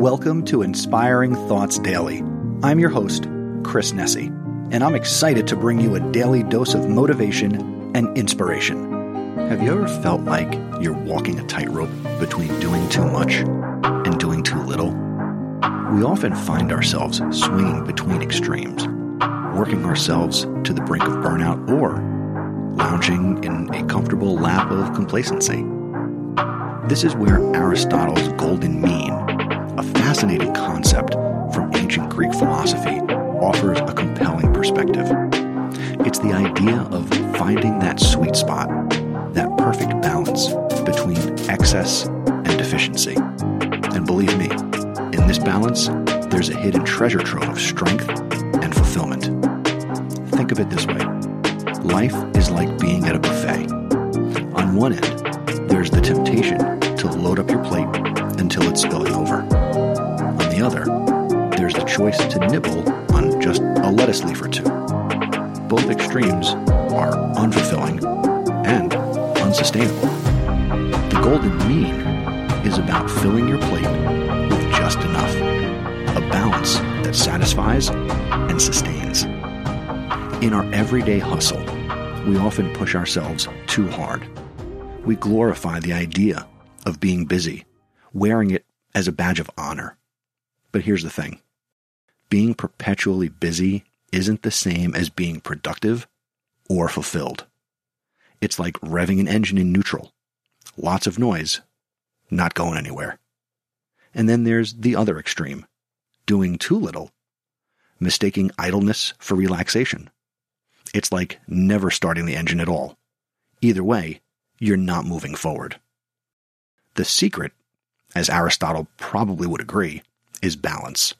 Welcome to Inspiring Thoughts Daily. I'm your host, Chris Nesi, and I'm excited to bring you a daily dose of motivation and inspiration. Have you ever felt like you're walking a tightrope between doing too much and doing too little? We often find ourselves swinging between extremes, working ourselves to the brink of burnout or lounging in a comfortable lap of complacency. This is where Aristotle's golden mean, fascinating concept from ancient Greek philosophy, offers a compelling perspective. It's the idea of finding that sweet spot, that perfect balance between excess and deficiency. And believe me, in this balance, there's a hidden treasure trove of strength and fulfillment. Think of it this way life is like being at a buffet. On one end, there's the temptation to load up your plate until it's. On the other, there's the choice to nibble on just a lettuce leaf or two. Both extremes are unfulfilling and unsustainable. The golden mean is about filling your plate with just enough, a balance that satisfies and sustains. In our everyday hustle, we often push ourselves too hard. We glorify the idea of being busy, wearing it as a badge of honor. But here's the thing being perpetually busy isn't the same as being productive or fulfilled. It's like revving an engine in neutral. Lots of noise, not going anywhere. And then there's the other extreme doing too little, mistaking idleness for relaxation. It's like never starting the engine at all. Either way, you're not moving forward. The secret, as Aristotle probably would agree, is balance.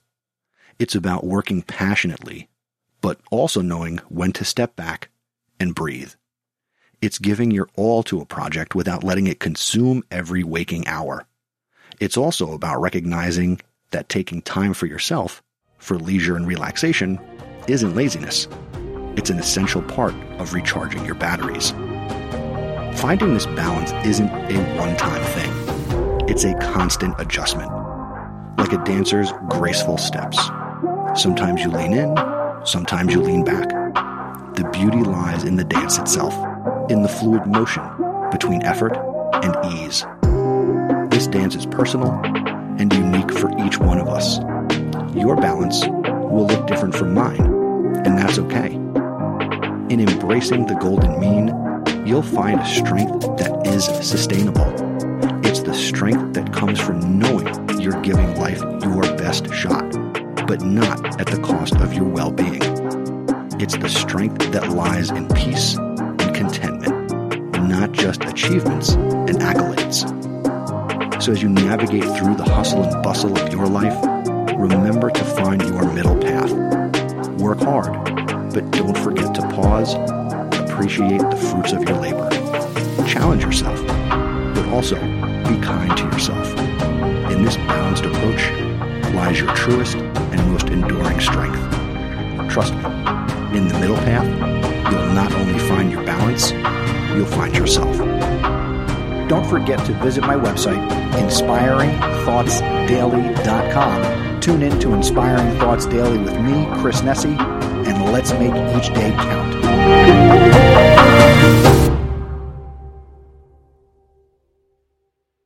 It's about working passionately, but also knowing when to step back and breathe. It's giving your all to a project without letting it consume every waking hour. It's also about recognizing that taking time for yourself, for leisure and relaxation, isn't laziness. It's an essential part of recharging your batteries. Finding this balance isn't a one time thing, it's a constant adjustment, like a dancer's graceful steps. Sometimes you lean in, sometimes you lean back. The beauty lies in the dance itself, in the fluid motion between effort and ease. This dance is personal and unique for each one of us. Your balance will look different from mine, and that's okay. In embracing the golden mean, you'll find a strength that is sustainable. It's the strength that comes from knowing you're giving life your best shot, but not at the cost of your well being. It's the strength that lies in peace and contentment, not just achievements and accolades. So as you navigate through the hustle and bustle of your life, remember to find your middle path. Work hard, but don't forget to pause, appreciate the fruits of your labor. Challenge yourself, but also be kind to yourself. In this balanced approach lies your truest and most enduring strength. Trust me, in the middle path, you'll not only find your balance, you'll find yourself. Don't forget to visit my website, inspiringthoughtsdaily.com. Tune in to Inspiring Thoughts Daily with me, Chris Nesi, and let's make each day count.